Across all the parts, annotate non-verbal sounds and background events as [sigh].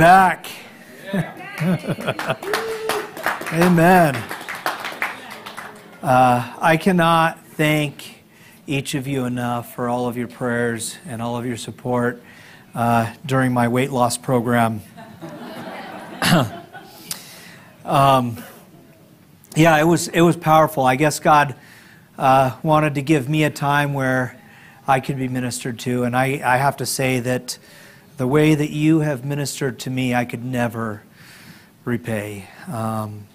back. [laughs] Amen. Uh, I cannot thank each of you enough for all of your prayers and all of your support uh, during my weight loss program. [coughs] um, yeah, it was it was powerful. I guess God uh, wanted to give me a time where I could be ministered to, and I, I have to say that the way that you have ministered to me, I could never repay. Um,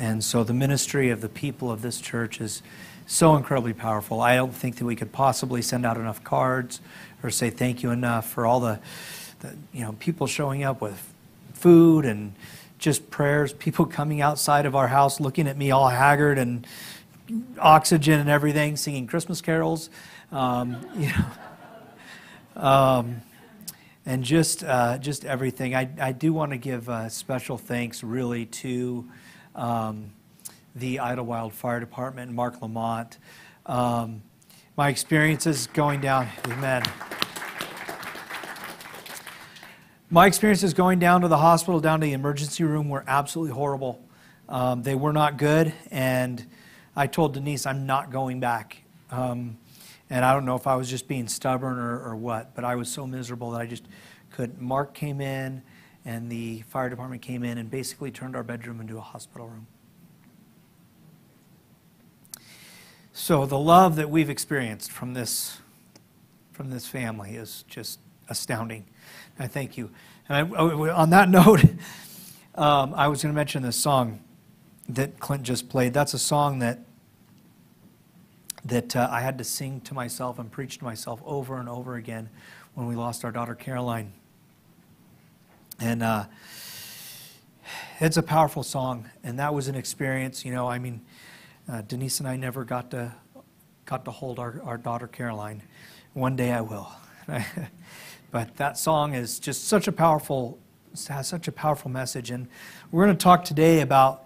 and so the ministry of the people of this church is so incredibly powerful. I don't think that we could possibly send out enough cards or say thank you enough for all the, the you know people showing up with food and just prayers, people coming outside of our house looking at me all haggard and oxygen and everything, singing Christmas carols. Um, [laughs] you know, um, and just uh, just everything. I, I do want to give uh, special thanks really to um, the Idlewild Fire Department and Mark Lamont. Um, my experiences going down, amen. My experiences going down to the hospital, down to the emergency room, were absolutely horrible. Um, they were not good, and I told Denise I'm not going back. Um, and I don't know if I was just being stubborn or, or what, but I was so miserable that I just couldn't. Mark came in, and the fire department came in and basically turned our bedroom into a hospital room. So the love that we've experienced from this, from this family is just astounding. I thank you. And I, on that [laughs] note, um, I was going to mention this song that Clint just played. That's a song that that uh, I had to sing to myself and preach to myself over and over again when we lost our daughter Caroline. And uh, it's a powerful song, and that was an experience. You know, I mean, uh, Denise and I never got to got to hold our, our daughter Caroline. One day I will. [laughs] but that song is just such a powerful has such a powerful message, and we're going to talk today about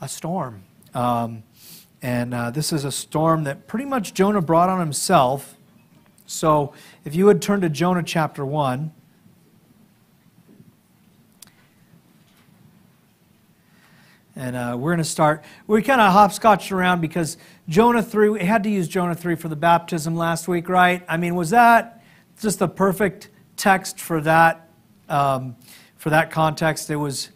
a storm. Um, and uh, this is a storm that pretty much Jonah brought on himself. So if you would turn to Jonah chapter 1. And uh, we're going to start. We kind of hopscotched around because Jonah 3, we had to use Jonah 3 for the baptism last week, right? I mean, was that just the perfect text for that, um, for that context? It was,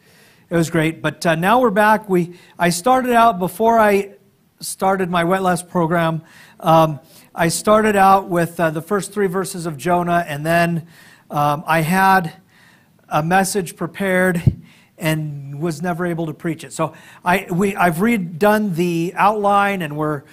it was great. But uh, now we're back. We, I started out before I started my Wet Loss program, um, I started out with uh, the first three verses of Jonah, and then um, I had a message prepared and was never able to preach it. So I, we, I've redone the outline, and we're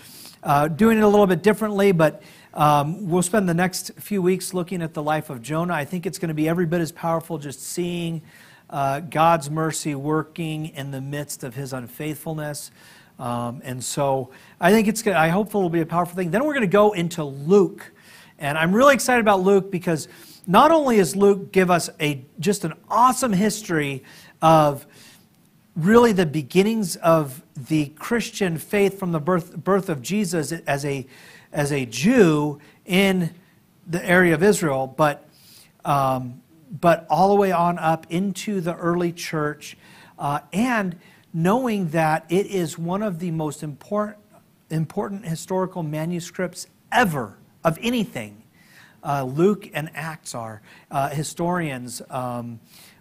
uh, doing it a little bit differently, but um, we'll spend the next few weeks looking at the life of Jonah. I think it's going to be every bit as powerful just seeing uh, God's mercy working in the midst of his unfaithfulness. Um, and so I think it's I hope it will be a powerful thing. Then we're going to go into Luke. And I'm really excited about Luke because not only does Luke give us a just an awesome history of really the beginnings of the Christian faith from the birth, birth of Jesus as a, as a Jew in the area of Israel, but, um, but all the way on up into the early church. Uh, and knowing that it is one of the most important, important historical manuscripts ever of anything. Uh, Luke and Acts are. Uh, historians um,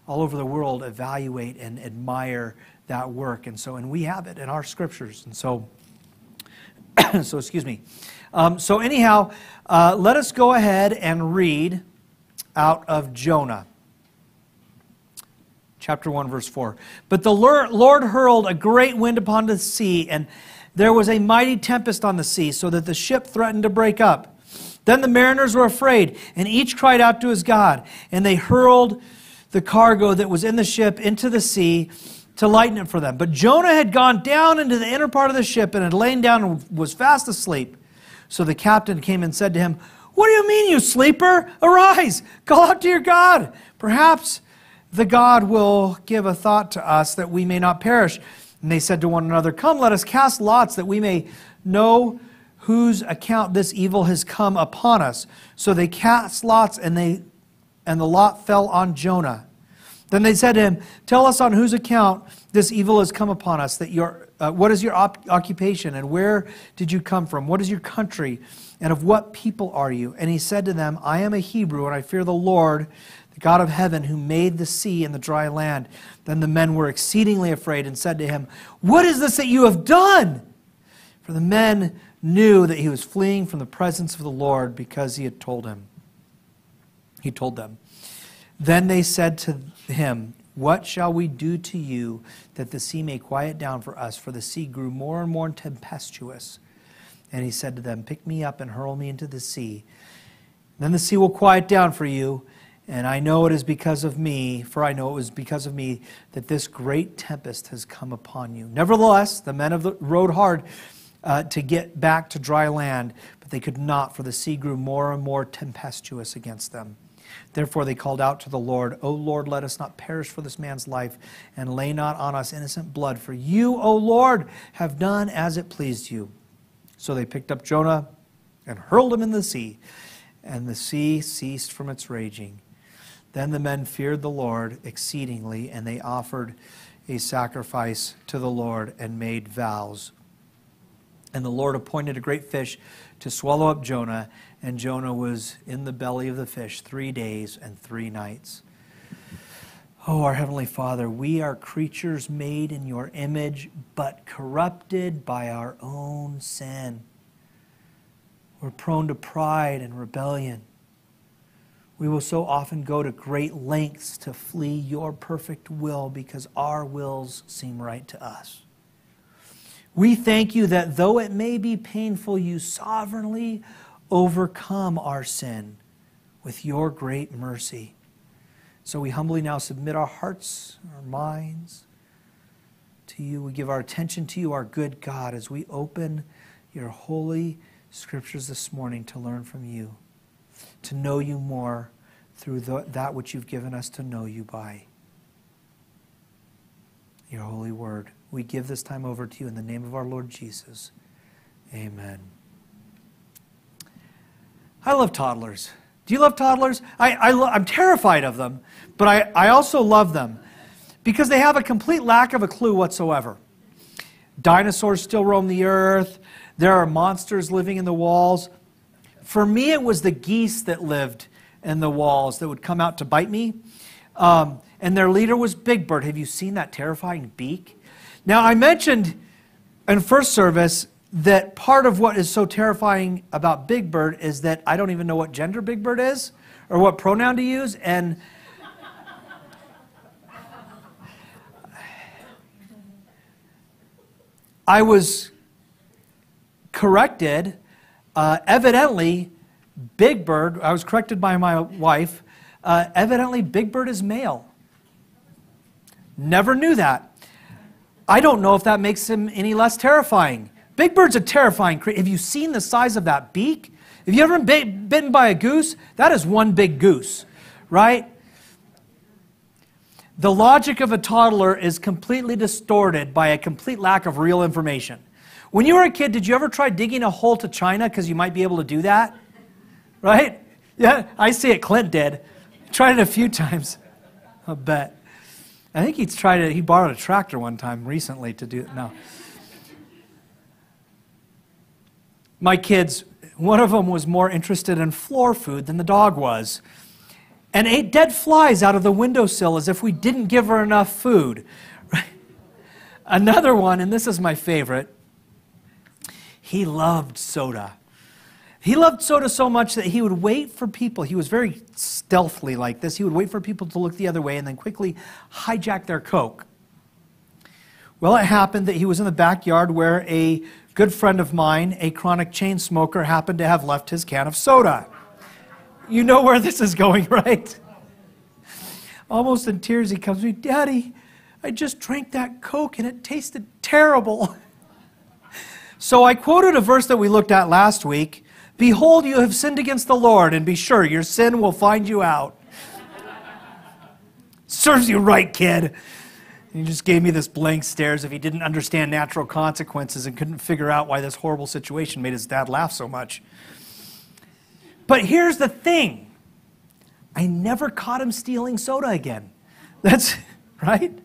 all over the world evaluate and admire that work. And so, and we have it in our scriptures. And so, [coughs] so excuse me. Um, so, anyhow, uh, let us go ahead and read out of Jonah chapter 1, verse 4. But the Lord hurled a great wind upon the sea, and there was a mighty tempest on the sea, so that the ship threatened to break up. Then the mariners were afraid, and each cried out to his God, and they hurled the cargo that was in the ship into the sea to lighten it for them. But Jonah had gone down into the inner part of the ship and had lain down and was fast asleep. So the captain came and said to him, What do you mean, you sleeper? Arise, call out to your God. Perhaps the God will give a thought to us that we may not perish. And they said to one another, Come, let us cast lots that we may know whose account this evil has come upon us. So they cast lots, and, they, and the lot fell on Jonah. Then they said to him, Tell us on whose account this evil has come upon us. That your, uh, what is your op- occupation, and where did you come from? What is your country, and of what people are you? And he said to them, I am a Hebrew, and I fear the Lord, the God of heaven, who made the sea and the dry land. Then the men were exceedingly afraid and said to him, What is this that you have done? For the men knew that he was fleeing from the presence of the Lord because he had told him. He told them. Then they said to him, What shall we do to you that the sea may quiet down for us? For the sea grew more and more tempestuous. And he said to them, Pick me up and hurl me into the sea. Then the sea will quiet down for you. And I know it is because of me, for I know it was because of me that this great tempest has come upon you. Nevertheless, the men of the rowed hard uh, to get back to dry land, but they could not, for the sea grew more and more tempestuous against them. Therefore they called out to the Lord, O Lord, let us not perish for this man's life, and lay not on us innocent blood. For you, O Lord, have done as it pleased you. So they picked up Jonah and hurled him in the sea, and the sea ceased from its raging. Then the men feared the Lord exceedingly, and they offered a sacrifice to the Lord and made vows. And the Lord appointed a great fish to swallow up Jonah, and Jonah was in the belly of the fish three days and three nights. Oh, our Heavenly Father, we are creatures made in your image, but corrupted by our own sin. We're prone to pride and rebellion. We will so often go to great lengths to flee your perfect will because our wills seem right to us. We thank you that though it may be painful, you sovereignly overcome our sin with your great mercy. So we humbly now submit our hearts, our minds to you. We give our attention to you, our good God, as we open your holy scriptures this morning to learn from you, to know you more through the, that which you've given us to know you by. Your holy word. We give this time over to you in the name of our Lord Jesus. Amen. I love toddlers. Do you love toddlers? I, I I'm terrified of them, but I, I also love them because they have a complete lack of a clue whatsoever. Dinosaurs still roam the earth. There are monsters living in the walls. For me, it was the geese that lived in the walls that would come out to bite me. Um, and their leader was Big Bird. Have you seen that terrifying beak? Now, I mentioned in first service that part of what is so terrifying about Big Bird is that I don't even know what gender Big Bird is or what pronoun to use. And I was corrected. Uh, evidently, Big Bird, I was corrected by my wife. Uh, evidently, Big Bird is male. Never knew that. I don't know if that makes him any less terrifying. Big Bird's a terrifying creature. Have you seen the size of that beak? Have you ever been bitten by a goose? That is one big goose, right? The logic of a toddler is completely distorted by a complete lack of real information. When you were a kid, did you ever try digging a hole to China because you might be able to do that? Right? Yeah, I see it. Clint did. Tried it a few times. [laughs] I bet. I think he's tried it. He borrowed a tractor one time recently to do it. No. my kids, one of them was more interested in floor food than the dog was, and ate dead flies out of the windowsill as if we didn't give her enough food. [laughs] Another one, and this is my favorite, he loved soda. He loved soda so much that he would wait for people. He was very stealthily like this. He would wait for people to look the other way and then quickly hijack their Coke. Well, it happened that he was in the backyard where a good friend of mine, a chronic chain smoker, happened to have left his can of soda. You know where this is going, [laughs] right? Almost in tears, he comes to me, Daddy, I just drank that Coke and it tasted terrible. [laughs] So I quoted a verse that we looked at last week Behold, you have sinned against the Lord, and be sure your sin will find you out. [laughs] Serves you right, kid. And he just gave me this blank stare as if he didn't understand natural consequences and couldn't figure out why this horrible situation made his dad laugh so much. But here's the thing I never caught him stealing soda again. That's [laughs] right.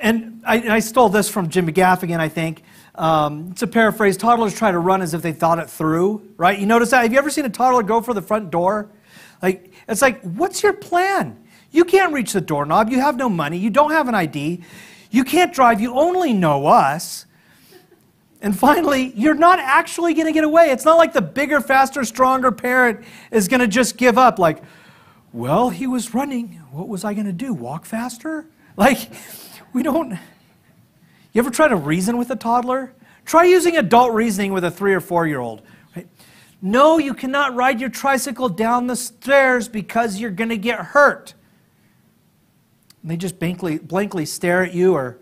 And I, I stole this from Jim Gaffigan, I think. Um, it's a paraphrase. Toddlers try to run as if they thought it through, right? You notice that? Have you ever seen a toddler go for the front door? Like, it's like, what's your plan? You can't reach the doorknob. You have no money. You don't have an ID. You can't drive. You only know us. And finally, you're not actually going to get away. It's not like the bigger, faster, stronger parent is going to just give up. Like, well, he was running. What was I going to do? Walk faster? Like, we don't. You ever try to reason with a toddler? Try using adult reasoning with a three or four year old. Right? No, you cannot ride your tricycle down the stairs because you're going to get hurt. And they just blankly, blankly stare at you, or,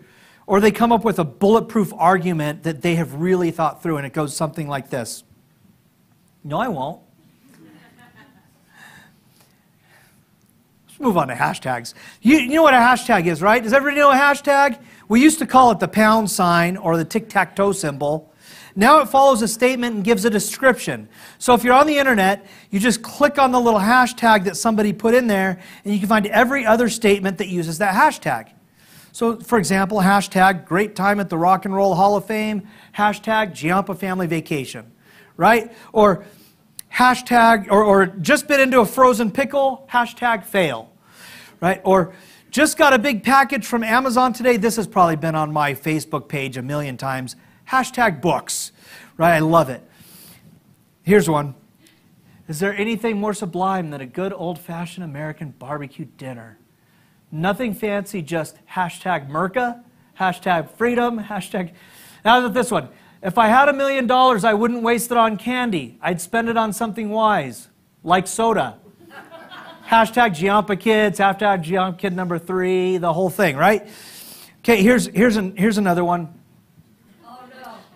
or they come up with a bulletproof argument that they have really thought through, and it goes something like this No, I won't. Let's move on to hashtags. You, you know what a hashtag is, right? Does everybody know a hashtag? We used to call it the pound sign or the tic tac toe symbol. Now it follows a statement and gives a description. So if you're on the internet, you just click on the little hashtag that somebody put in there, and you can find every other statement that uses that hashtag. So, for example, hashtag great time at the Rock and Roll Hall of Fame, hashtag Giampa family vacation, right? Or hashtag, or, or just bit into a frozen pickle, hashtag fail, right? Or just got a big package from Amazon today. This has probably been on my Facebook page a million times. Hashtag books, right? I love it. Here's one. Is there anything more sublime than a good old fashioned American barbecue dinner? Nothing fancy, just hashtag Merca, hashtag freedom, hashtag. Now this one. If I had a million dollars, I wouldn't waste it on candy. I'd spend it on something wise, like soda hashtag Giampa Kids, hashtag Giampa Kid number three, the whole thing, right? Okay, here's, here's, an, here's another one. Oh,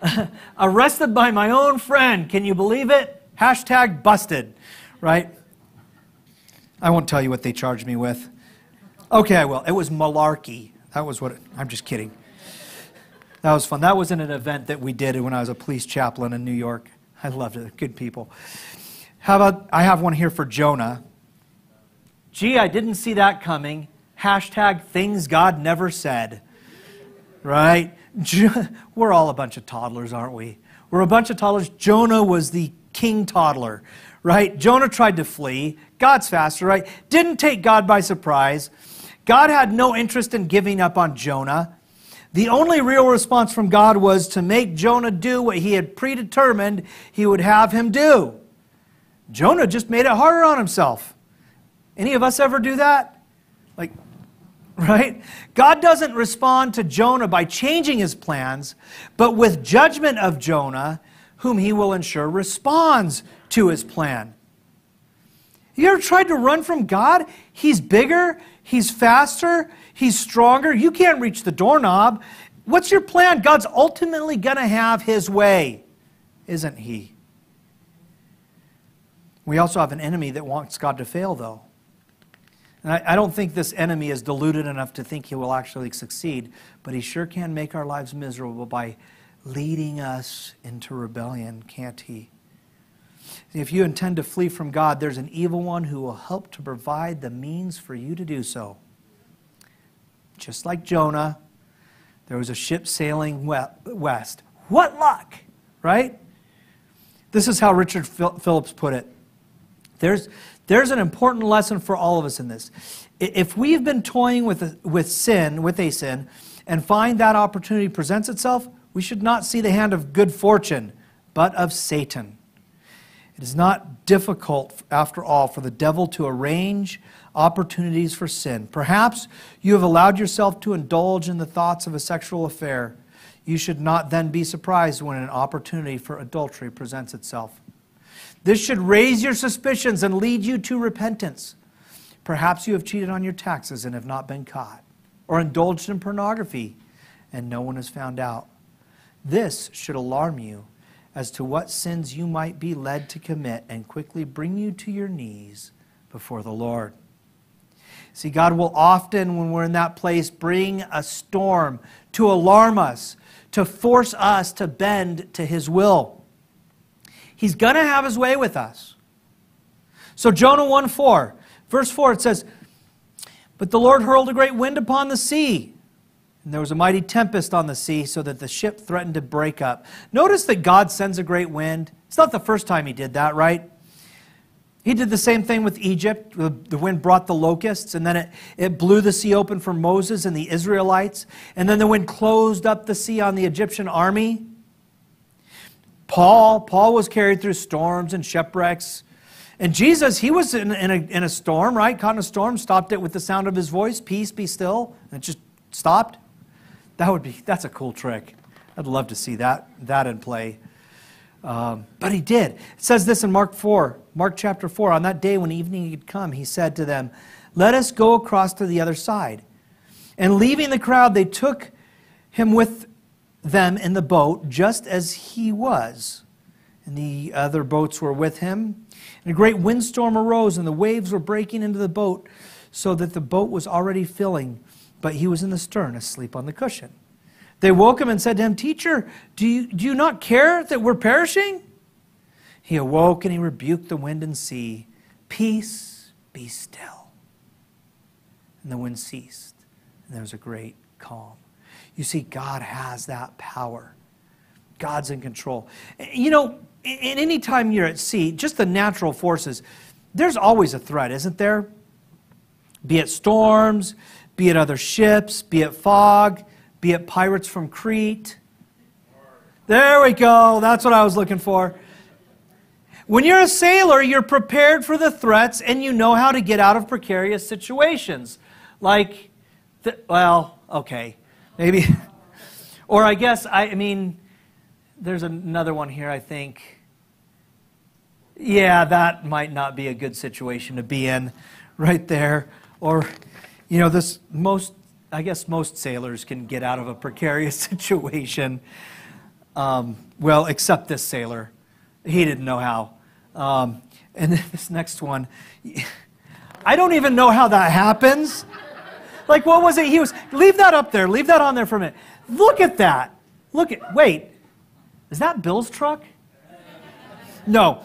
[laughs] no. Arrested by my own friend. Can you believe it? Hashtag busted, right? I won't tell you what they charged me with. Okay, I will. It was malarkey. That was what, it, I'm just kidding. That was fun. That was in an event that we did when I was a police chaplain in New York. I loved it. Good people. How about, I have one here for Jonah. Gee, I didn't see that coming. Hashtag things God never said. Right? [laughs] We're all a bunch of toddlers, aren't we? We're a bunch of toddlers. Jonah was the king toddler, right? Jonah tried to flee. God's faster, right? Didn't take God by surprise. God had no interest in giving up on Jonah. The only real response from God was to make Jonah do what he had predetermined he would have him do. Jonah just made it harder on himself. Any of us ever do that? Like, [laughs] right? God doesn't respond to Jonah by changing his plans, but with judgment of Jonah, whom he will ensure responds to his plan. You ever tried to run from God? He's bigger, he's faster, he's stronger. You can't reach the doorknob. What's your plan? God's ultimately going to have his way, isn't he? We also have an enemy that wants God to fail, though. And I, I, don't think this enemy is deluded enough to think he will actually succeed, but he sure can make our lives miserable by leading us into rebellion, can't he? If you intend to flee from God, there's an evil one who will help to provide the means for you to do so. Just like Jonah, there was a ship sailing west. What luck, right? This is how Richard Phillips put it. There's, there's an important lesson for all of us in this. If we've been toying with, with sin, with a sin, and find that opportunity presents itself, we should not see the hand of good fortune, but of Satan. It is not difficult, after all, for the devil to arrange opportunities for sin. Perhaps you have allowed yourself to indulge in the thoughts of a sexual affair. You should not then be surprised when an opportunity for adultery presents itself. This should raise your suspicions and lead you to repentance. Perhaps you have cheated on your taxes and have not been caught, or indulged in pornography and no one has found out. This should alarm you as to what sins you might be led to commit and quickly bring you to your knees before the Lord. See, God will often, when we're in that place, bring a storm to alarm us, to force us to bend to His will. He's going to have his way with us. So, Jonah 1 4, verse 4, it says, But the Lord hurled a great wind upon the sea, and there was a mighty tempest on the sea, so that the ship threatened to break up. Notice that God sends a great wind. It's not the first time He did that, right? He did the same thing with Egypt. The wind brought the locusts, and then it, it blew the sea open for Moses and the Israelites. And then the wind closed up the sea on the Egyptian army. Paul, Paul was carried through storms and shipwrecks. And Jesus, he was in, in, a, in a storm, right? Caught in a storm, stopped it with the sound of his voice, peace, be still, and it just stopped. That would be, that's a cool trick. I'd love to see that, that in play. Um, but he did. It says this in Mark 4, Mark chapter 4. On that day when evening had come, he said to them, Let us go across to the other side. And leaving the crowd, they took him with them in the boat, just as he was. And the other boats were with him. And a great windstorm arose, and the waves were breaking into the boat, so that the boat was already filling, but he was in the stern, asleep on the cushion. They woke him and said to him, Teacher, do you, do you not care that we're perishing? He awoke and he rebuked the wind and sea. Peace, be still. And the wind ceased, and there was a great calm. You see, God has that power. God's in control. You know, in any time you're at sea, just the natural forces, there's always a threat, isn't there? Be it storms, be it other ships, be it fog, be it pirates from Crete. There we go. That's what I was looking for. When you're a sailor, you're prepared for the threats and you know how to get out of precarious situations. Like, well, okay, maybe. [laughs] or I guess, I, I mean, there's another one here, I think. Yeah, that might not be a good situation to be in right there. Or, you know, this most I guess most sailors can get out of a precarious [laughs] situation. Um, well, except this sailor. He didn't know how. Um, and [laughs] this next one, I don't even know how that happens. Like, what was it? He was, leave that up there. Leave that on there for a minute. Look at that. Look at, wait, is that Bill's truck? No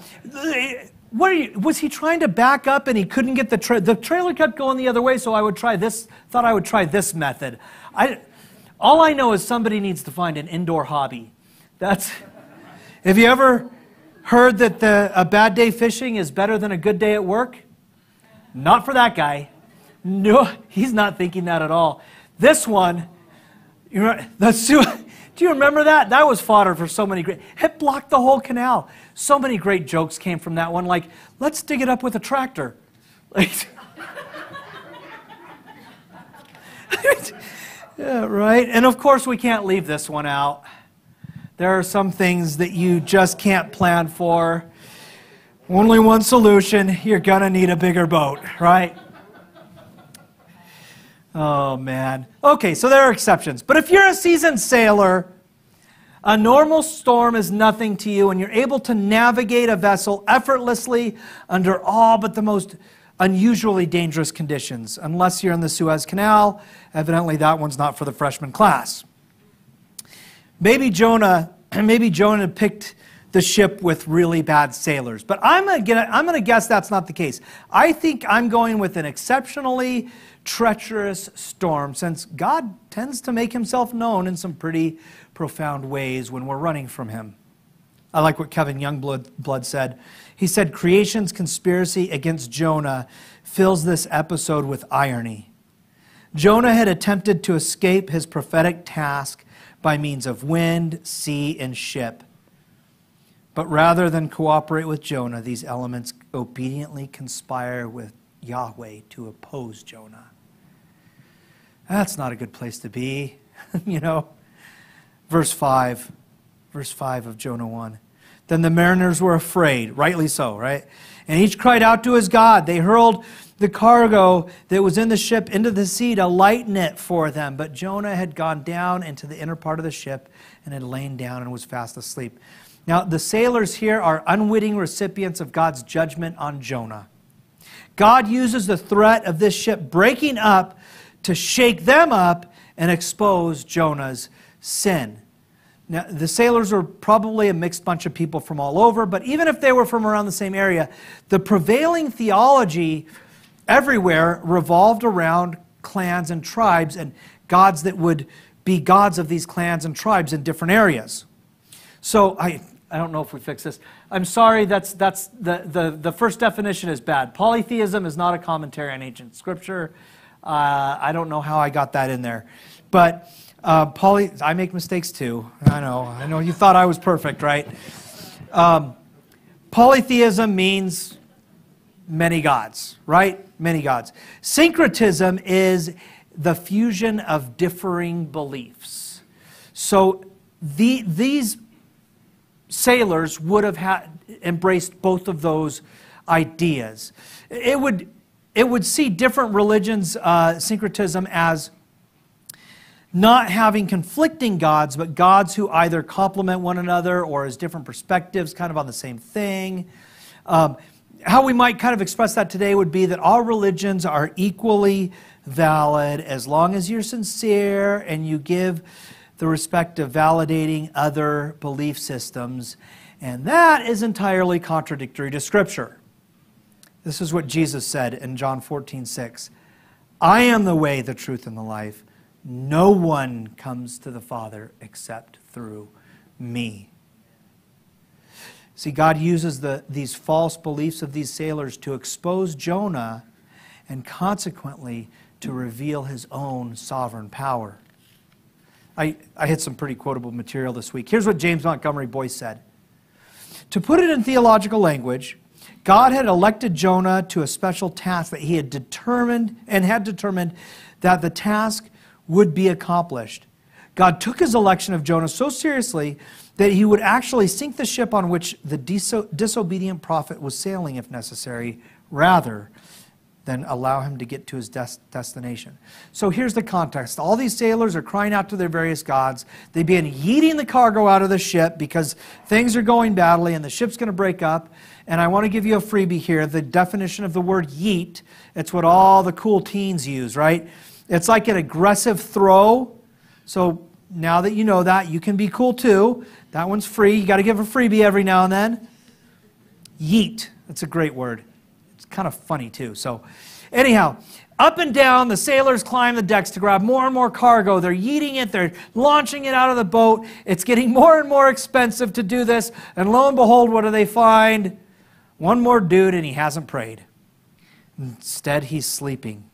what are you, was he trying to back up and he couldn't get the tra- the trailer kept going the other way so i would try this thought i would try this method I, all i know is somebody needs to find an indoor hobby that's have you ever heard that the, a bad day fishing is better than a good day at work not for that guy no he's not thinking that at all this one you know, [laughs] that's do you remember that? That was fodder for so many great. It blocked the whole canal. So many great jokes came from that one. Like, let's dig it up with a tractor. Like, [laughs] yeah, right. And of course, we can't leave this one out. There are some things that you just can't plan for. Only one solution. You're gonna need a bigger boat, right? Oh, man. Okay, so there are exceptions. But if you're a seasoned sailor, a normal storm is nothing to you, and you're able to navigate a vessel effortlessly under all but the most unusually dangerous conditions. Unless you're in the Suez Canal, evidently that one's not for the freshman class. Maybe Jonah, [clears throat] maybe Jonah picked the ship with really bad sailors, but I'm gonna, I'm gonna guess that's not the case. I think I'm going with an exceptionally treacherous storm, since God tends to make himself known in some pretty profound ways when we're running from him. I like what Kevin Youngblood said. He said, Creation's conspiracy against Jonah fills this episode with irony. Jonah had attempted to escape his prophetic task by means of wind, sea, and ship. But rather than cooperate with Jonah, these elements obediently conspire with Yahweh to oppose Jonah. That's not a good place to be, [laughs] you know. Verse 5, verse 5 of Jonah 1. Then the mariners were afraid, rightly so, right? And each cried out to his God. They hurled the cargo that was in the ship into the sea to lighten it for them. But Jonah had gone down into the inner part of the ship and had lain down and was fast asleep. Now, the sailors here are unwitting recipients of God's judgment on Jonah. God uses the threat of this ship breaking up to shake them up and expose Jonah's sin. Now, the sailors were probably a mixed bunch of people from all over, but even if they were from around the same area, the prevailing theology everywhere revolved around clans and tribes and gods that would be gods of these clans and tribes in different areas. So I, I don't know if we fix this. I'm sorry, that's, that's the, the, the first definition is bad. Polytheism is not a commentary on ancient scripture. Uh, I don't know how I got that in there. But uh, poly, I make mistakes too. I know. I know you thought I was perfect, right? Um, polytheism means many gods, right? Many gods. Syncretism is the fusion of differing beliefs. So the, these sailors would have had, embraced both of those ideas. It would, it would see different religions, uh, syncretism, as not having conflicting gods, but gods who either complement one another or as different perspectives, kind of on the same thing. Um, how we might kind of express that today would be that all religions are equally valid as long as you're sincere and you give the respect of validating other belief systems. And that is entirely contradictory to Scripture. This is what Jesus said in John 14, 6. I am the way, the truth, and the life. No one comes to the Father except through me. See, God uses the, these false beliefs of these sailors to expose Jonah and consequently to reveal his own sovereign power. I, I had some pretty quotable material this week. Here's what James Montgomery Boice said To put it in theological language, God had elected Jonah to a special task that he had determined and had determined that the task would be accomplished. God took his election of Jonah so seriously that he would actually sink the ship on which the disobedient prophet was sailing if necessary, rather than allow him to get to his des- destination. So here's the context. All these sailors are crying out to their various gods. They begin yeeting the cargo out of the ship because things are going badly and the ship's going to break up. And I want to give you a freebie here the definition of the word yeet. It's what all the cool teens use, right? It's like an aggressive throw. So now that you know that, you can be cool too. That one's free. You got to give a freebie every now and then. Yeet. That's a great word kind of funny too. So, anyhow, up and down, the sailors climb the decks to grab more and more cargo. They're yeeting it, they're launching it out of the boat. It's getting [laughs] more and more expensive to do this. And lo and behold, what do they find? One more dude, and he hasn't prayed. Instead, he's sleeping.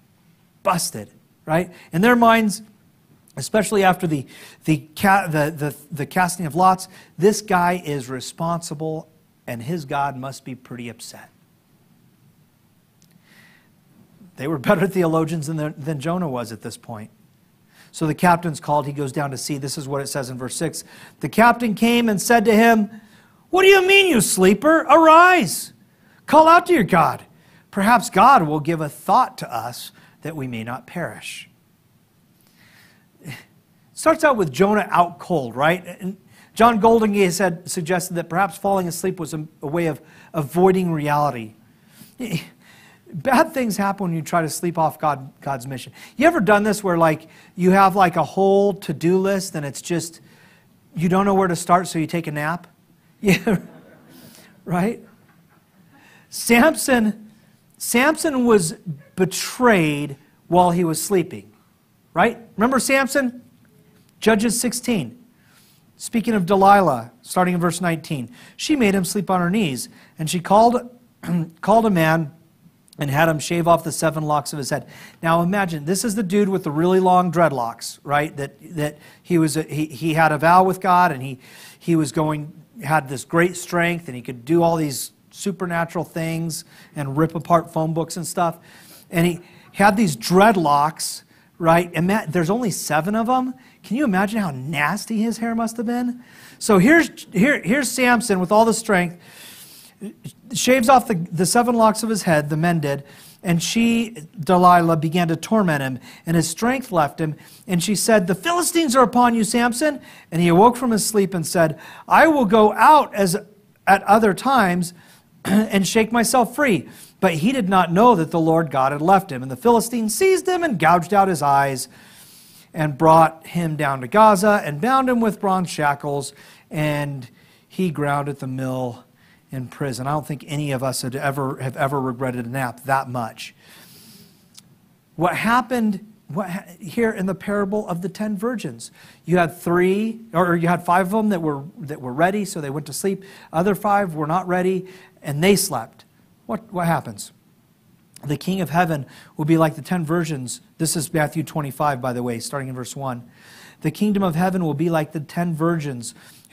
Busted, right? In their minds, especially after the, the, the, the, the casting of lots, this guy is responsible, and his God must be pretty upset. They were [laughs] better theologians than, than Jonah was at this point. So the captain's called. He goes down to see. This is what it says in verse 6. The captain came and said to him, What do you mean, you sleeper? Arise, call out to your God. Perhaps God will give a thought to us that we may not perish. It starts out with Jonah out cold, right? And John Goldingay said, suggested that perhaps falling asleep was a, a way of avoiding reality bad things happen when you try to sleep off God, God's mission. You ever done this where like you have like a whole to-do list and it's just you don't know where to start, so you take a nap? [laughs] Yeah. right? Samson, Samson was betrayed while he was sleeping. Right? Remember Samson? Judges 16. Speaking of Delilah, starting in verse 19, she made him sleep on her knees, and she called, [clears throat] called a man and had him shave off the seven locks of his head. Now imagine this is the dude with the really long dreadlocks, right? That that he was a, he he had a vow with God and he he was going had this great strength and he could do all these supernatural things and rip apart phone books and stuff. And he had these dreadlocks, right? And there's only seven of them. Can you imagine how nasty his hair must have been? So here's here here's Samson with all the strength shaves off the, the seven locks of his head, the men did, and she, Delilah, began to torment him, and his strength left him. And she said, The Philistines are upon you, Samson. And he awoke from his sleep and said, I will go out as at other times [clears throat] and shake myself free. But he did not know that the Lord God had left him. And the Philistines seized him and gouged out his eyes and brought him down to Gaza and bound him with bronze shackles. And he ground at the mill in prison. I don't think any of us had ever, have ever regretted a nap that much. What happened what, here in the parable of the ten virgins. You had three, or you had five of them that were, that were ready, so they went to sleep. Other five were not ready, and they slept. What, what happens? The king of heaven will be like the ten virgins. This is Matthew 25, by the way, starting in verse 1. The kingdom of heaven will be like the ten virgins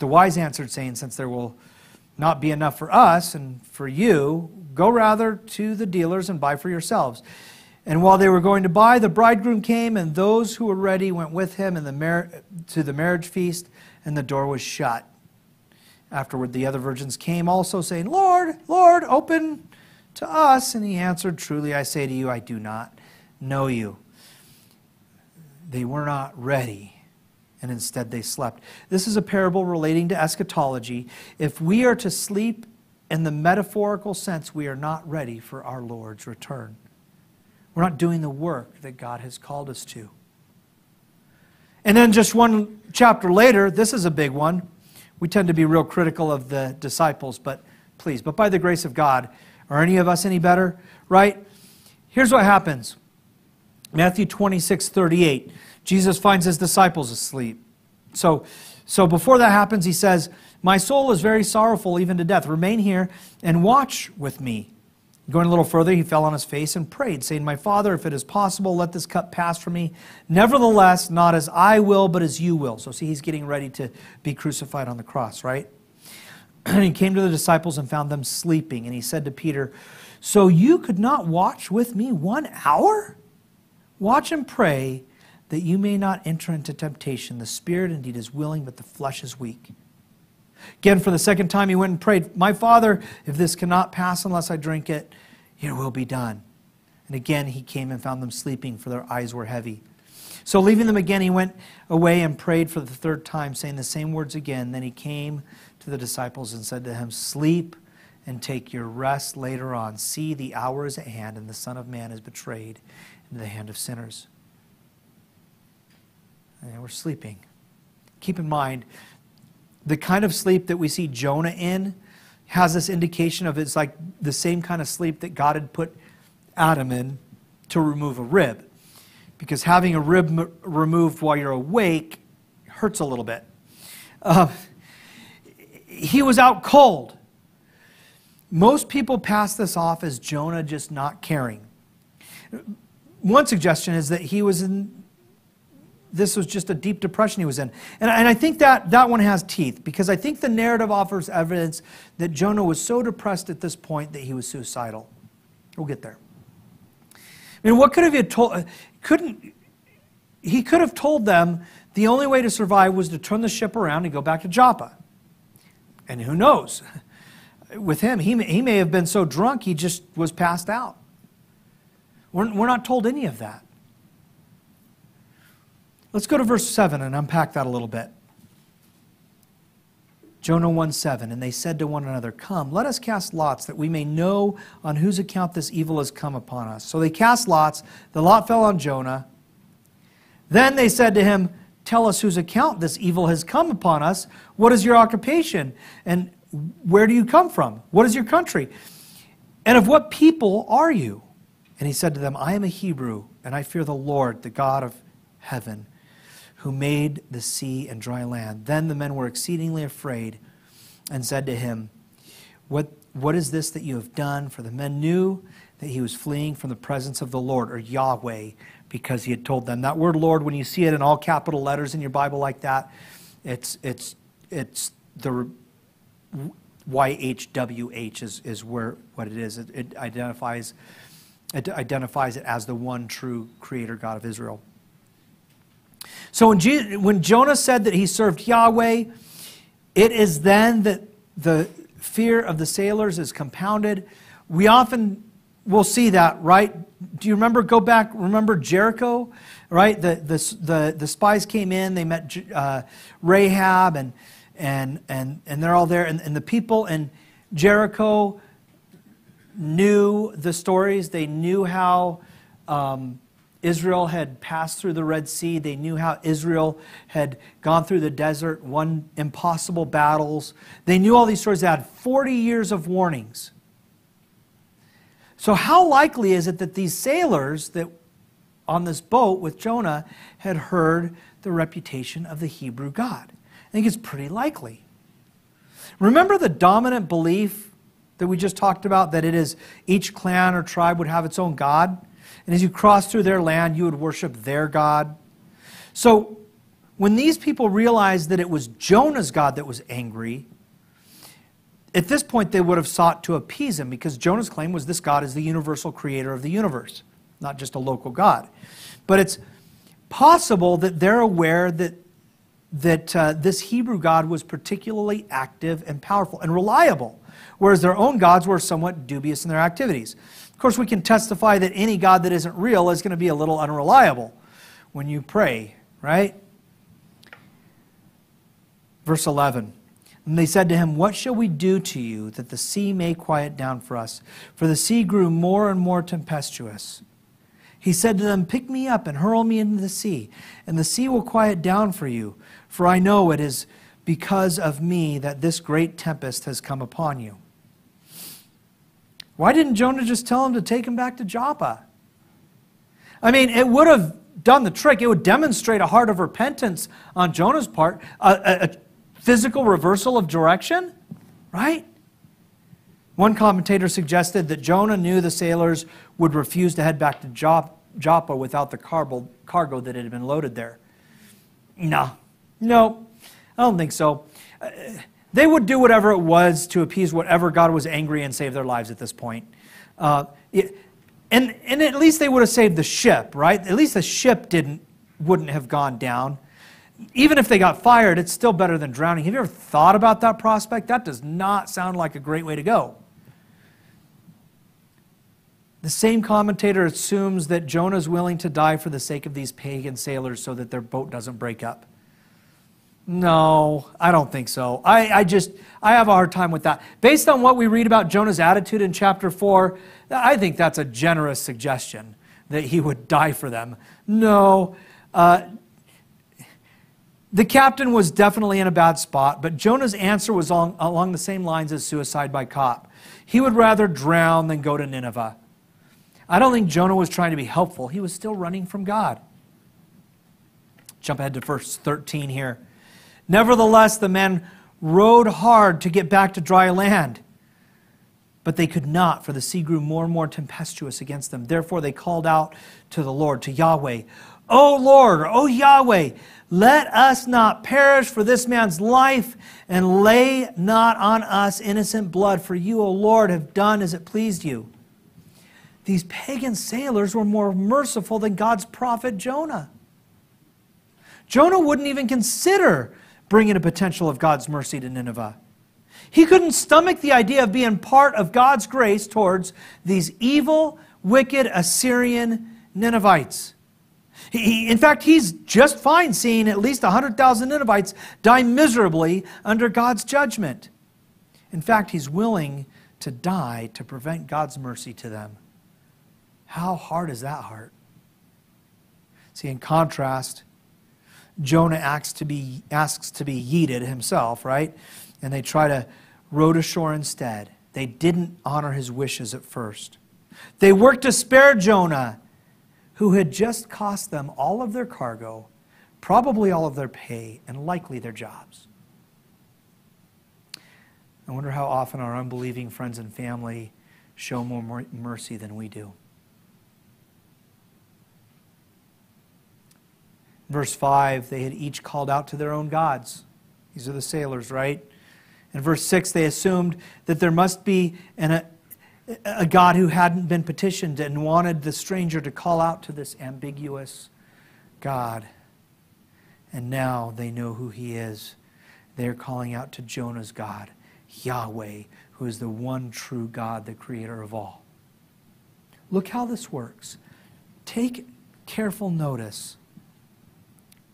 The wise answered, saying, Since there will not be enough for us and for you, go rather to the dealers and buy for yourselves. And while they were going to buy, the bridegroom came, and those who were ready went with him the mar- to the marriage feast, and the door was shut. Afterward, the other virgins came also, saying, Lord, Lord, open to us. And he answered, Truly I say to you, I do not know you. They were not ready and instead they slept. This is a parable relating to eschatology. If we are to sleep in the metaphorical sense, we are not ready for our Lord's return. We're not doing the work that God has called us to. And then just one chapter later, this is a big one. We tend to be real critical of the disciples, but please, but by the grace of God, are any of us any better? Right? Here's what happens Matthew 26, 38. Jesus finds his disciples asleep. So, so before that happens, he says, My soul is very sorrowful, even to death. Remain here and watch with me. Going a little further, he fell on his face and prayed, saying, My Father, if it is possible, let this cup pass from me. Nevertheless, not as I will, but as you will. So, see, he's getting ready to be crucified on the cross, right? [clears throat] And he came to the disciples and found them sleeping. And he said to Peter, So you could not watch with me one hour? Watch and pray that you may not enter into temptation. The spirit indeed is willing, but the flesh is weak. Again, for the second time, he went and prayed, My Father, if this cannot pass unless I drink it, your will be done. And again, he came and found them sleeping, for their eyes were heavy. So, leaving them again, he went away and prayed for the third time, saying the same words again. Then he came to the disciples and said to him, Sleep and take your rest later on. See, the hour is at hand, and the Son of Man is betrayed into the hand of sinners and we're sleeping. Keep in mind, the kind of sleep that we see Jonah in has this indication of it's like the same kind of sleep that God had put Adam in to remove a rib. Because having a rib m- removed while you're awake hurts a little bit. Uh, he was out cold. Most people pass this off as Jonah just not caring. One suggestion is that he was in this was just a deep depression he was in. And, and I think that that one has teeth because I think the narrative offers evidence that Jonah was so depressed at this point that he was suicidal. We'll get there. I mean, what could have he told? Couldn't he could have told them the only way to survive was to turn the ship around and go back to Joppa. And who knows? [laughs] With him, he may, he may have been so drunk he just was passed out. We're, we're not told any of that. Let's go to verse 7 and unpack that a little bit. Jonah 1 7, and they said to one another, Come, let us cast lots that we may know on whose account this evil has come upon us. So they cast lots. The lot fell on Jonah. Then they said to him, Tell us whose account this evil has come upon us. What is your occupation? And where do you come from? What is your country? And of what people are you? And he said to them, I am a Hebrew, and I fear the Lord, the God of heaven who made the sea and dry land. Then the men were exceedingly afraid and said to him, What, what is this that you have done? For the men knew that he was fleeing from the presence of the Lord, or Yahweh, because he had told them. That word Lord, when you see it in all capital letters in your Bible like that, it's, it's, it's the YHWH is, is where, what it is. It, it, identifies, it identifies it as the one true creator God of Israel. So when, Je- when Jonah said that he served Yahweh, it is then that the fear of the sailors is compounded. We often we'll see that, right? Do you remember? Go back. Remember Jericho, right? The the the, the spies came in. They met uh, Rahab, and and and and they're all there. And, and the people in Jericho knew the stories. They knew how um, Israel had passed through the Red Sea. They knew how Israel had gone through the desert, won impossible battles. They knew all these stories. They had 40 years of warnings. So, how likely is it that these sailors that on this boat with Jonah had heard the reputation of the Hebrew God? I think it's pretty likely. Remember the dominant belief that we just talked about that it is each clan or tribe would have its own God? And as you cross through their land, you would worship their God. So, when these people realized that it was Jonah's God that was angry, at this point, they would have sought to appease him because Jonah's claim was this God is the universal creator of the universe, not just a local God. But it's possible that they're aware that, that uh, this Hebrew God was particularly active and powerful and reliable, whereas their own gods were somewhat dubious in their activities. Of course, we can testify that any God that isn't real is going to be a little unreliable when you pray, right? Verse 11. And they said to him, What shall we do to you that the sea may quiet down for us? For the sea grew more and more tempestuous. He said to them, Pick me up and hurl me into the sea, and the sea will quiet down for you. For I know it is because of me that this great tempest has come upon you. Why didn't Jonah just tell him to take him back to Joppa? I mean, it would have done the trick. It would demonstrate a heart of repentance on Jonah's part, a, a, physical reversal of direction, right? One commentator suggested that Jonah knew the sailors would refuse to head back to Joppa without the cargo that had been loaded there. No, no, I don't think so. Uh, They would do whatever it was to appease whatever God was angry and save their lives at this point. Uh, it, and, and at least they would have saved the ship, right? At least the ship didn't, wouldn't have gone down even if they got fired, it's still better than drowning. Have you ever thought about that prospect? That does not sound like a great way to go. The same commentator assumes that Jonah is willing to die for the sake of these pagan sailors so that their boat doesn't break up. No, I don't think so. I, I just, I have a hard time with that. Based on what we read about Jonah's attitude in chapter 4, I think that's a generous suggestion that he would die for them. No, uh, the captain was definitely in a bad spot, but Jonah's answer was along, along the same lines as suicide by cop. He would rather drown than go to Nineveh. I don't think Jonah was trying to be helpful. He was still running from God. Jump ahead to verse 13 here. Nevertheless, the men rowed hard to get back to dry land, but they could not, for the sea grew more and more tempestuous against them. Therefore, they called out to the Lord, to Yahweh, O Lord, O Yahweh, let us not perish for this man's life, and lay not on us innocent blood, for you, O Lord, have done as it pleased you. These pagan sailors were more merciful than God's prophet Jonah. Jonah wouldn't even consider bringing a potential of God's mercy to Nineveh. He couldn't stomach the idea of being part of God's grace towards these evil, wicked Assyrian Ninevites. He, in fact, he's just fine seeing at least 100,000 Ninevites die miserably under God's judgment. In fact, he's willing to die to prevent God's mercy to them. How hard is that heart? See, in contrast, Jonah asks to be, asks to be yeeted himself, right? And they try to row to shore instead. They didn't honor his wishes at first. They worked to spare Jonah who had just cost them all of their cargo, probably all of their pay, and likely their jobs. I wonder how often our unbelieving friends and family show more mercy than we do. Verse 5, they had each called out to their own gods. These are the sailors, right? In verse 6, they assumed that there must be an, a God who hadn't been petitioned and wanted the stranger to call out to this ambiguous God. And now they know who he is. They're calling out to Jonah's God, Yahweh, who is the one true God, the creator of all. Look how this works. Take careful notice.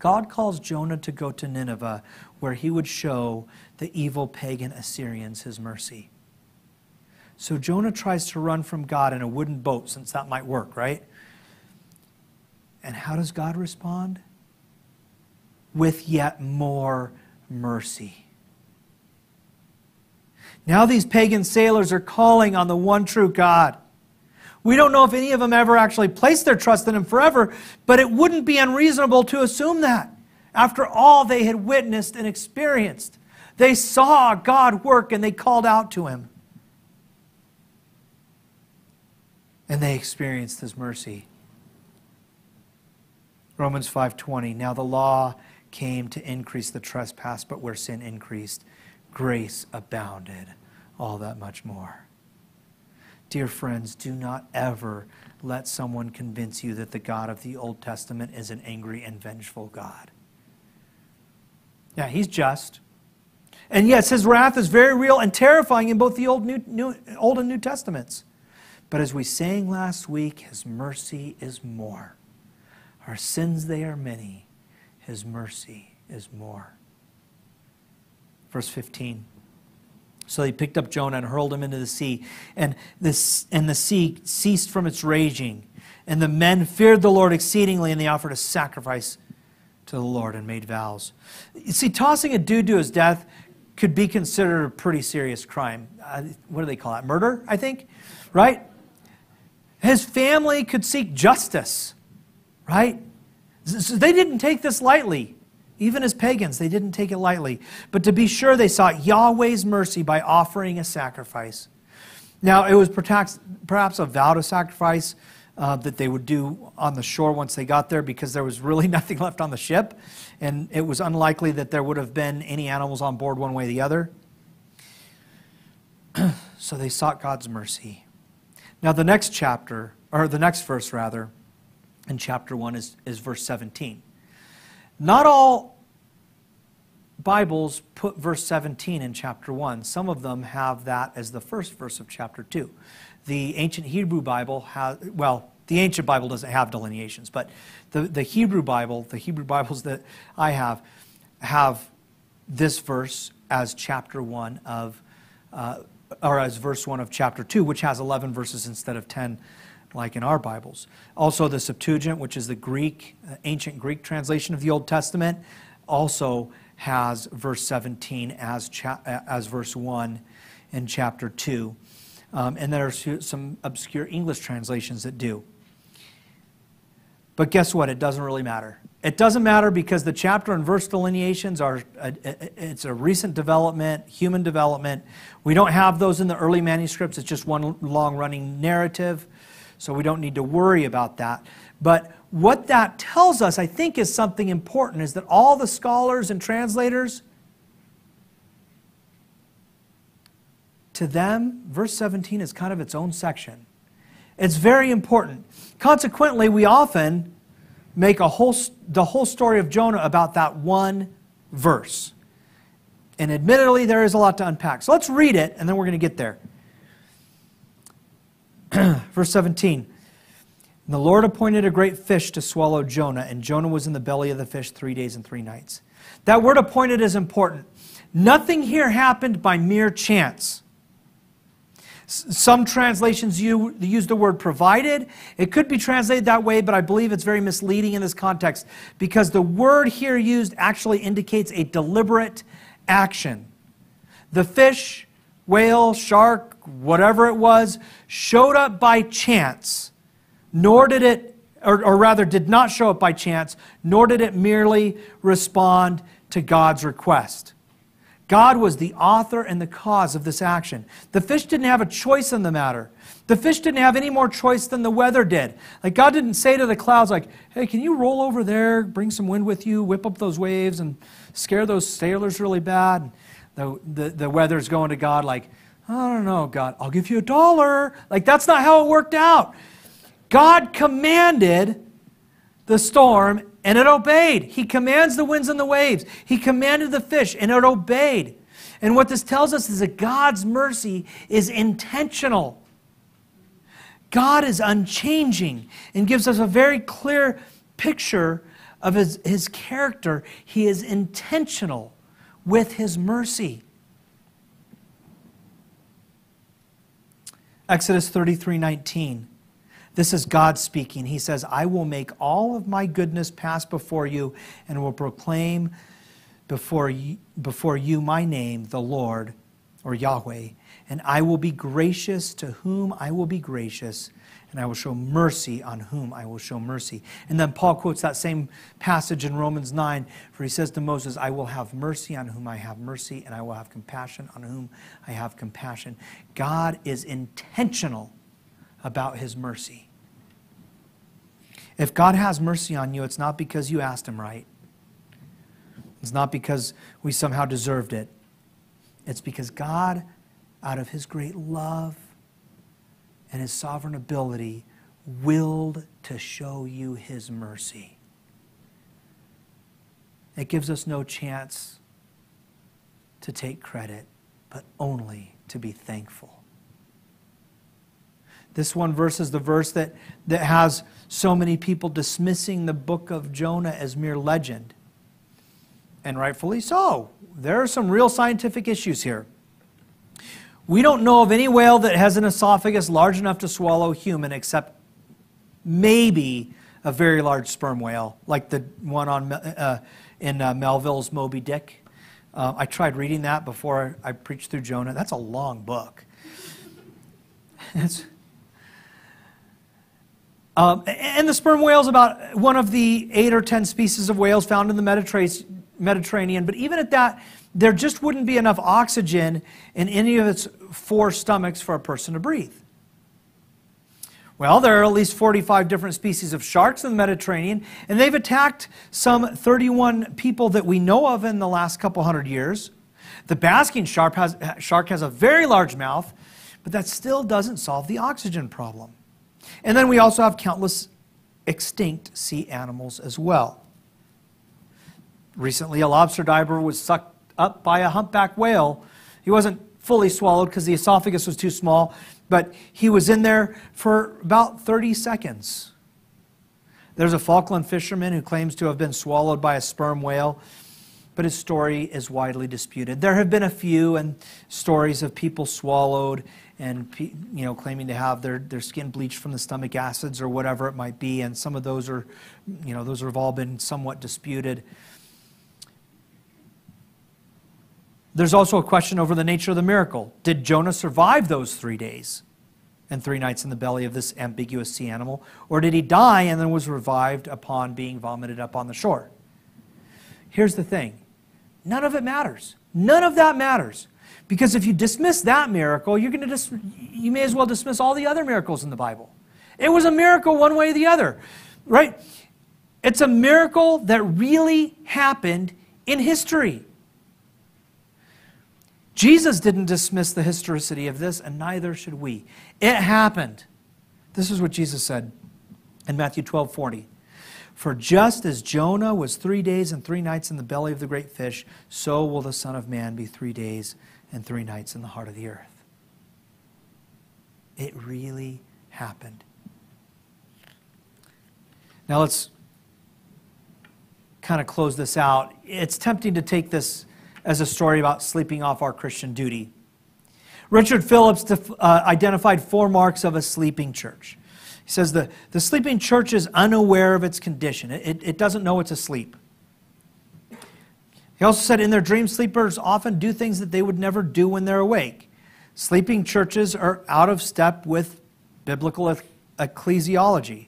God calls Jonah to go to Nineveh, where he would show the evil pagan Assyrians his mercy. So Jonah tries to run from God in a wooden boat, since that might work, right? And how does God respond? With yet more mercy. Now these pagan sailors are calling on the one true God. We don't know if any of them ever actually placed their trust in Him forever, but it wouldn't be unreasonable to assume that after all they had witnessed and experienced. They saw God work and they called out to Him. And they experienced His mercy. Romans 5:20 Now the law came to increase the trespass but where sin increased grace abounded all that much more. Dear friends, do not ever let someone convince you that the God of the Old Testament is an angry and vengeful God. Yeah, he's just. And yes, his wrath is very real and terrifying in both the Old, New, New, Old and New Testaments. But as we sang last week, his mercy is more. Our sins, they are many. His mercy is more. Verse 15. So they picked up Jonah and hurled him into the sea. And, this, and the sea ceased from its raging. And the men feared the Lord exceedingly, and they offered a sacrifice to the Lord and made vows. You see, tossing a dude to his death could be considered a pretty serious crime. Uh, what do they call that? Murder, I think, right? His family could seek justice, right? So they didn't take this lightly. Even as pagans, they didn't take it lightly. But to be sure, they sought Yahweh's mercy by offering a sacrifice. Now, it was perhaps, a vow to sacrifice uh, that they would do on the shore once they got there because there was really [laughs] nothing left on the ship. And it was unlikely that there would have been any animals on board one way or the other. [clears throat] so they sought God's mercy. Now, the next chapter, or the next verse rather, in chapter 1 is, is verse 17. Not all Bibles put verse 17 in chapter 1. Some of them have that as the first verse of chapter 2. The ancient Hebrew Bible has, well, the ancient Bible doesn't have delineations, but the, the Hebrew Bible, the Hebrew [laughs] Bibles that I have, have this verse as chapter 1 of, uh, or as verse 1 of chapter 2, which has 11 verses instead of 10 like in our Bibles. Also, the Septuagint, which is the Greek, uh, ancient Greek translation of the Old Testament, also has verse 17 as, cha- uh, as verse 1 in chapter 2. Um, and there are some obscure English translations that do. But guess what? It doesn't really matter. It doesn't matter because the chapter and verse delineations are a, it's a recent development, human development. We don't have those in the early manuscripts. It's just one long running narrative so we don't need to worry about that. But what that tells us, I think, is something important is that all the scholars and translators, to them, verse 17 is kind of its own section. It's very important. Consequently, we often make a whole, the whole story of Jonah about that one verse. And admittedly, there is a lot to unpack. So let's read it, and then we're going to get there. [clears throat] Verse 17. And the Lord appointed a great fish to swallow Jonah, and Jonah was in the belly of the fish three days and three nights. That word appointed is important. Nothing here happened by mere chance. Some translations use the word provided. It could be translated that way, but I believe it's very misleading in this context because the word here used actually indicates a deliberate action. The fish, whale, shark, whatever it was, showed up by chance, nor did it, or, or, rather did not show up by chance, nor did it merely respond to God's request. God was the author and the cause of this action. The fish didn't have a choice in the matter. The fish didn't have any more choice than the weather did. Like God didn't say to the clouds, like, hey, can you roll over there, bring some wind with you, whip up those waves and scare those sailors really bad? The, the, the weather's going to God like, I don't know, God, I'll give you a dollar. Like, that's not how it worked out. God commanded the storm and it obeyed. He commands the winds and the waves. He commanded the fish and it obeyed. And what this tells us is that God's mercy is intentional. God is unchanging and gives us a very clear picture of his, his character. He is intentional with his mercy. Exodus 33 19. This is God speaking. He says, I will make all of my goodness pass before you and will proclaim before you, before you my name, the Lord or Yahweh. And I will be gracious to whom I will be gracious, and I will show mercy on whom I will show mercy. And then Paul quotes that same passage in Romans 9, where he says to Moses, I will have mercy on whom I have mercy, and I will have compassion on whom I have compassion. God is intentional about his mercy. If God has mercy on you, it's not because you asked him right. It's not because we somehow deserved it. It's because God, out of his great love and his sovereign ability, willed to show you his mercy. It gives us no chance to take credit, but only to be thankful. This one verse is the verse that, that has so many people dismissing the book of Jonah as mere legend. And rightfully so. There are some real scientific issues here. We don't know of any whale that has an esophagus large enough to swallow human except maybe a very large sperm whale, like the one on, uh, in uh, Melville's Moby Dick. Uh, I tried reading that before I preached through Jonah. That's a long book. [laughs] Um, and the sperm whale is about one of the eight or ten species of whales found in the Mediterranean. But even at that, there just wouldn't be enough oxygen in any of its four stomachs for a person to breathe. Well, there are at least 45 different species of sharks in the Mediterranean, and they've attacked some 31 people that we know of in the last couple hundred years. The basking shark has, shark has a very large mouth, but that still doesn't solve the oxygen problem. And then we also have countless extinct sea animals as well. Recently, a lobster diver was sucked up by a humpback whale. He wasn't fully swallowed because the esophagus was too small, but he was in there for about 30 seconds. There's a Falkland fisherman who claims to have been swallowed by a sperm whale, but his story is widely disputed. There have been a few and stories of people swallowed and you know claiming to have their, their skin bleached from the stomach acids or whatever it might be and some of those are you know those have all been somewhat disputed there's also a question over the nature of the miracle did jonah survive those three days and three nights in the belly of this ambiguous sea animal or did he die and then was revived upon being vomited up on the shore here's the thing none of it matters none of that matters because if you dismiss that miracle, you're going to you may as well dismiss all the other miracles in the Bible. It was a miracle one way or the other, right? It's a miracle that really happened in history. Jesus didn't dismiss the historicity of this, and neither should we. It happened. This is what Jesus said in Matthew 12 40. For just as Jonah was three days and three nights in the belly of the great fish, so will the Son of Man be three days and three nights in the heart of the earth. It really happened. Now let's kind of close this out. It's tempting to take this as a story about sleeping off our Christian duty. Richard Phillips uh, identified four marks of a sleeping church. He says the, the sleeping church is unaware of its condition, it, it doesn't know it's asleep. He also said, in their dreams, sleepers often do things that they would never do when they're awake. Sleeping churches are out of step with biblical ecclesiology.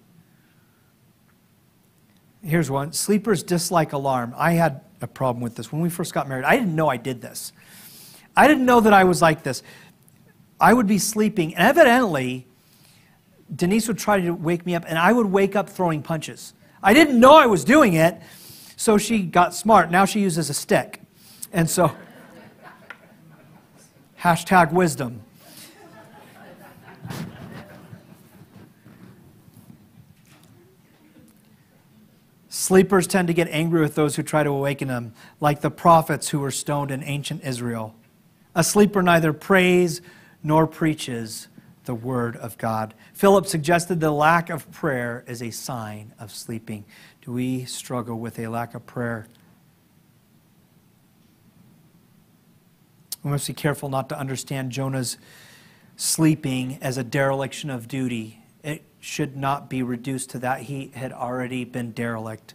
Here's one sleepers dislike alarm. I had a problem with this when we first got married. I didn't know I did this. I didn't know that I was like this. I would be sleeping, and evidently, Denise would try to wake me up, and I would wake up throwing punches. I didn't know I was doing it, so she got smart. Now she uses a stick. And so, [laughs] hashtag wisdom. Sleepers tend to get angry with those who try to awaken them, like the prophets who were stoned in ancient Israel. A sleeper neither prays nor preaches the Word of God. Philip suggested the lack of prayer is a sign of sleeping. Do we struggle with a lack of prayer? We must be careful not to understand Jonah's sleeping as a dereliction of duty. It should not be reduced to that. He had already been derelict.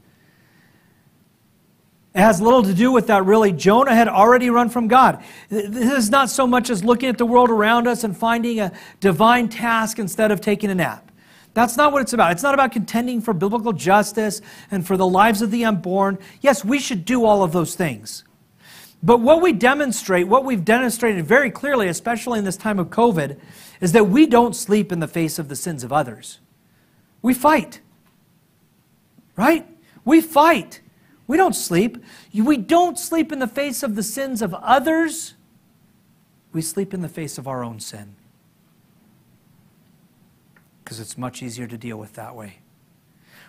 It has little to do with that, really. Jonah had already run from God. This is not so much as looking at the world around us and finding a divine task instead of taking a nap. That's not what it's about. It's not about contending for biblical justice and for the lives of the unborn. Yes, we should do all of those things. But what we demonstrate, what we've demonstrated very clearly, especially in this time of COVID, is that we don't sleep in the face of the sins of others. We fight. Right? We fight. We don't sleep. We don't sleep in the face of the sins of others. We sleep in the face of our own sin. Because it's much easier to deal with that way.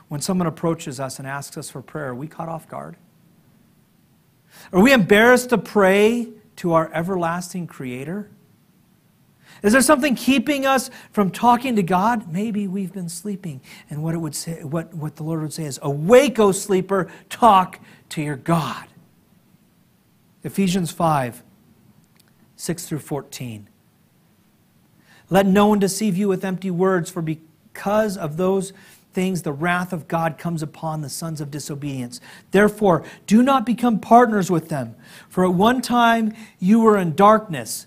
When someone approaches us and asks us for prayer, are we caught off guard? Are we embarrassed to pray to our everlasting Creator? Is there something keeping us from talking to God? Maybe we've been sleeping. And what it would say, what, what the Lord would say is, Awake, O sleeper, talk to your God. Ephesians 5, 6 through 14. Let no one deceive you with empty words, for because of those things the wrath of God comes upon the sons of disobedience. Therefore, do not become partners with them. For at one time you were in darkness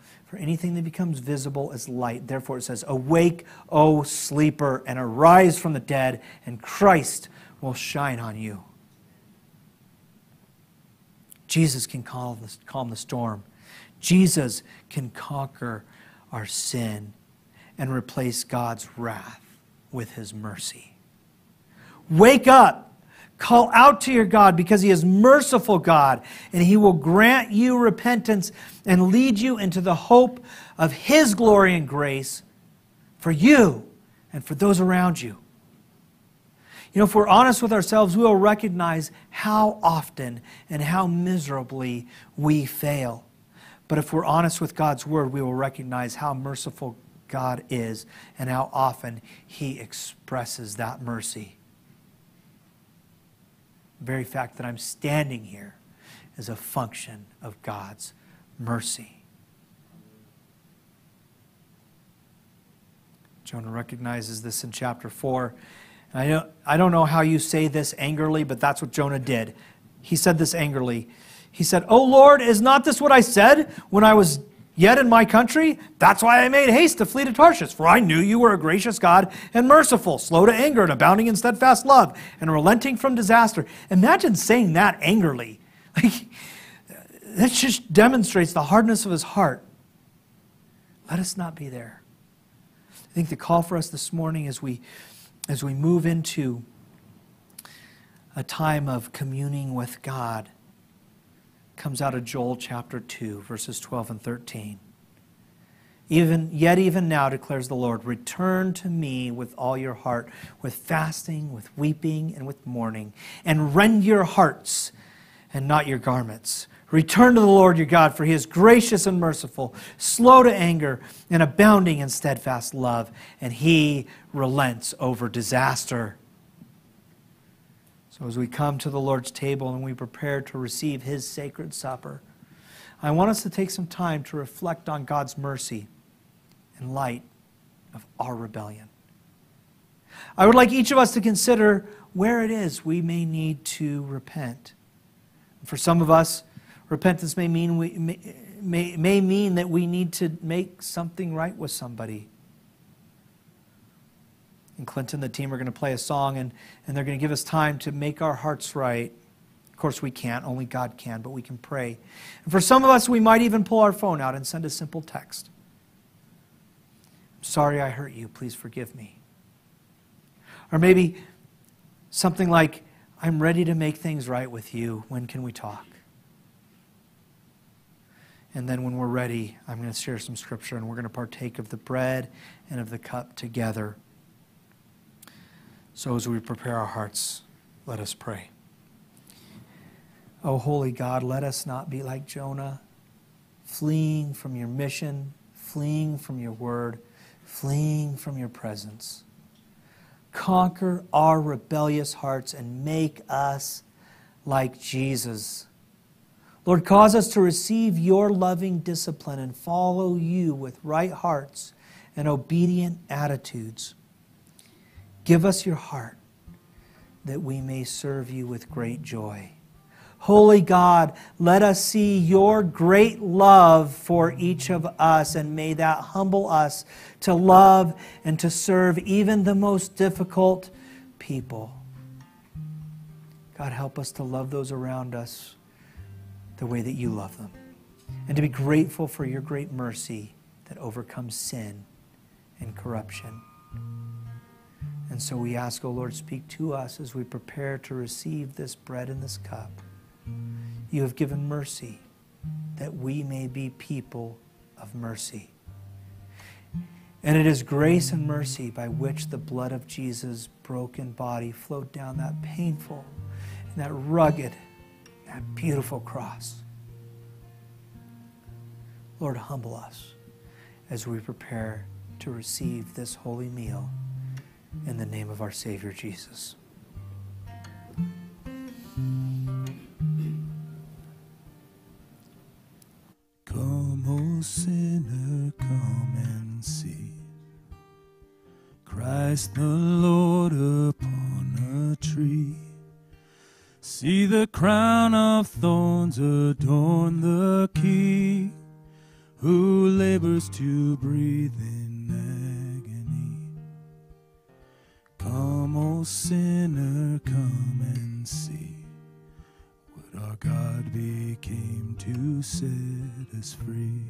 for anything that becomes visible is light. Therefore, it says, Awake, O sleeper, and arise from the dead, and Christ will shine on you. Jesus can calm the, calm the storm. Jesus can conquer our sin and replace God's wrath with his mercy. Wake up. Call out to your God because He is merciful God, and He will grant you repentance and lead you into the hope of His glory and grace for you and for those around you. You know, if we're honest with ourselves, we will recognize how often and how miserably we fail. But if we're honest with God's word, we will recognize how merciful God is and how often He expresses that mercy very fact that I'm standing here is a function of God's mercy. Jonah recognizes this in chapter 4. And I don't, I don't know how you say this angrily, but that's what Jonah did. He said this angrily. He said, Oh Lord, is not this what I said when I was yet in my country? That's why I made haste to flee to Tarshish, for I knew you were a gracious God and merciful, slow to anger and abounding in steadfast love, and relenting from disaster. Imagine saying that angrily. [laughs] Like, that just demonstrates the hardness of his heart. Let us not be there. I think the call for us this morning as we, as we move into a time of communing with God comes out of Joel chapter 2, verses 12 and 13. Even, yet even now declares the Lord, return to me with all your heart, with fasting, with weeping, and with mourning, and rend your hearts and not your garments. Return to the Lord your God, for he is gracious and merciful, slow to anger, and abounding in steadfast love, and he relents over disaster. So, as we come to the Lord's table and we prepare to receive His sacred supper, I want us to take some time to reflect on God's mercy in light of our rebellion. I would like each of us to consider where it is we may need to repent. For some of us, repentance may mean, we, may, may, may mean that we need to make something right with somebody and Clinton, the team, are going to play a song and, and they're going to give us time to make our hearts right. Of course, we can't, only God can, but we can pray. And for some of us, we might even pull our phone out and send a simple text. Sorry I hurt you. Please forgive me. Or maybe something like, I'm ready to make things right with you. When can we talk? And then when we're ready, I'm going to share some scripture and we're going to partake of the bread and of the cup together. So as we prepare our hearts, let us pray. Oh, holy God, let us not be like Jonah, fleeing from your mission, fleeing from your word, fleeing from your presence. Conquer our rebellious hearts and make us like Jesus Lord, cause us to receive your loving discipline and follow you with right hearts and obedient attitudes. Give us your heart that we may serve you with great joy. Holy God, let us see your great love for each of us, and may that humble us to love and to serve even the most difficult people. God, help us to love those around us the way that you love them. And to be grateful for your great mercy that overcomes sin and corruption. And so we ask, O oh Lord, speak to us as we prepare to receive this bread and this cup. You have given mercy that we may be people of mercy. And it is grace and mercy by which the blood of Jesus' broken body flowed down that painful and that rugged that beautiful cross. Lord, humble us as we prepare to receive this holy meal in the name of our Savior Jesus. Come, O sinner, come and see Christ the Lord upon a tree. See the crown of thorns adorn the King who labors to breathe in O sinner, come and see what our God became to set us free.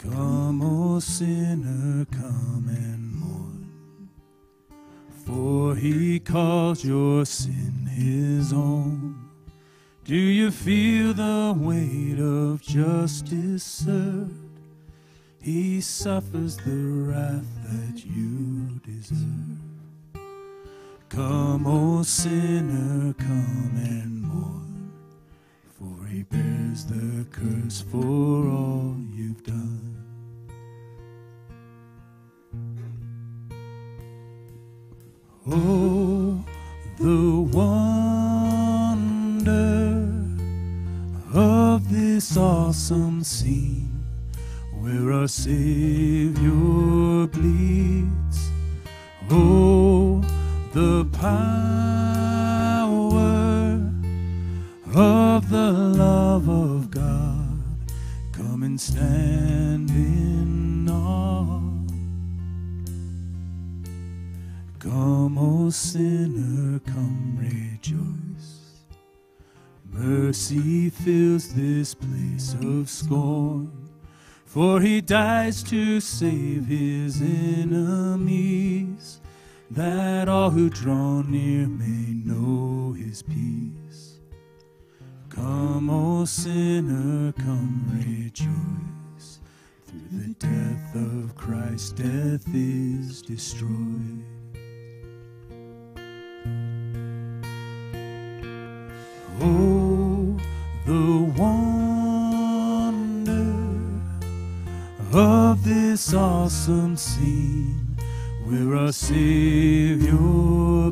Come, O sinner, come and mourn for he calls your sin his own. Do you feel the weight of justice served? He suffers the wrath that you deserve. Come, O sinner, come and mourn, for he bears the curse for all you've done. Oh, the wonder of this awesome scene where our Savior bleeds. Oh, the power of the love of God. Come and stand in awe. Come, O sinner, come rejoice. Mercy fills this place of scorn, for he dies to save his enemies, that all who draw near may know his peace. Come, O sinner, come rejoice. Through the death of Christ, death is destroyed. Oh, the wonder of this awesome scene where our Savior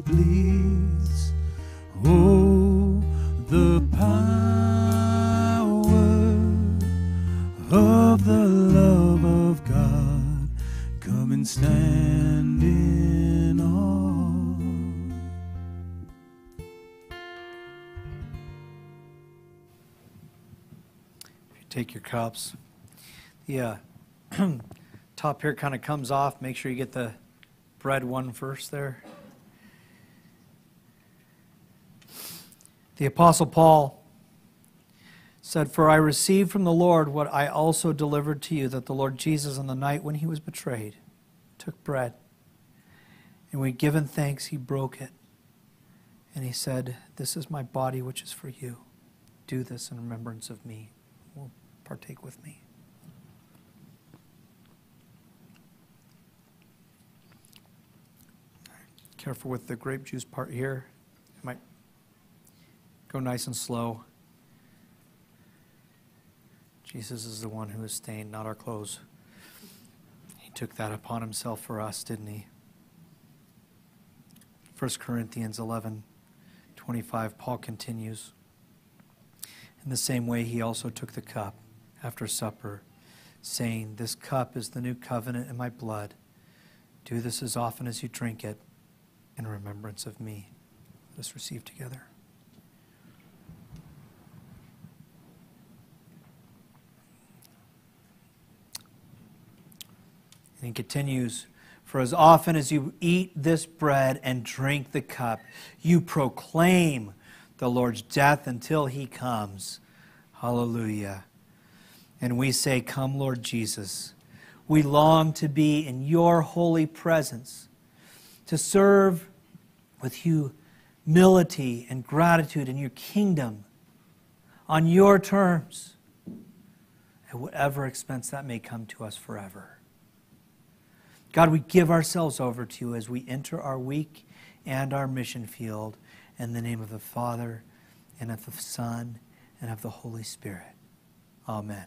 bleeds. Oh, the power of the love of God. Come and stand in awe. If you take your cups. Uh, [clears throat] top here kind of comes off. Make sure you get the bread one first there. The Apostle Paul said, For I received from the Lord what I also delivered to you, that the Lord Jesus, on the night when he was betrayed, took bread. And when given thanks, he broke it. And he said, This is my body, which is for you. Do this in remembrance of me. Will partake with me. Careful with the grape juice part here. It might go nice and slow. Jesus is the one who is stained, not our clothes. He took that upon himself for us, didn't he? 1 Corinthians 11 25, Paul continues. In the same way, he also took the cup after supper, saying, This cup is the new covenant in my blood. Do this as often as you drink it in remembrance of me. Let us receive together. And he continues, For as often as you eat this bread and drink the cup, you proclaim the Lord's death until he comes. Hallelujah. And we say, Come, Lord Jesus. We long to be in your holy presence, to serve with humility and gratitude in your kingdom on your terms, at whatever expense that may come to us forever. God, we give ourselves over to you as we enter our week and our mission field in the name of the Father and of the Son and of the Holy Spirit. Amen.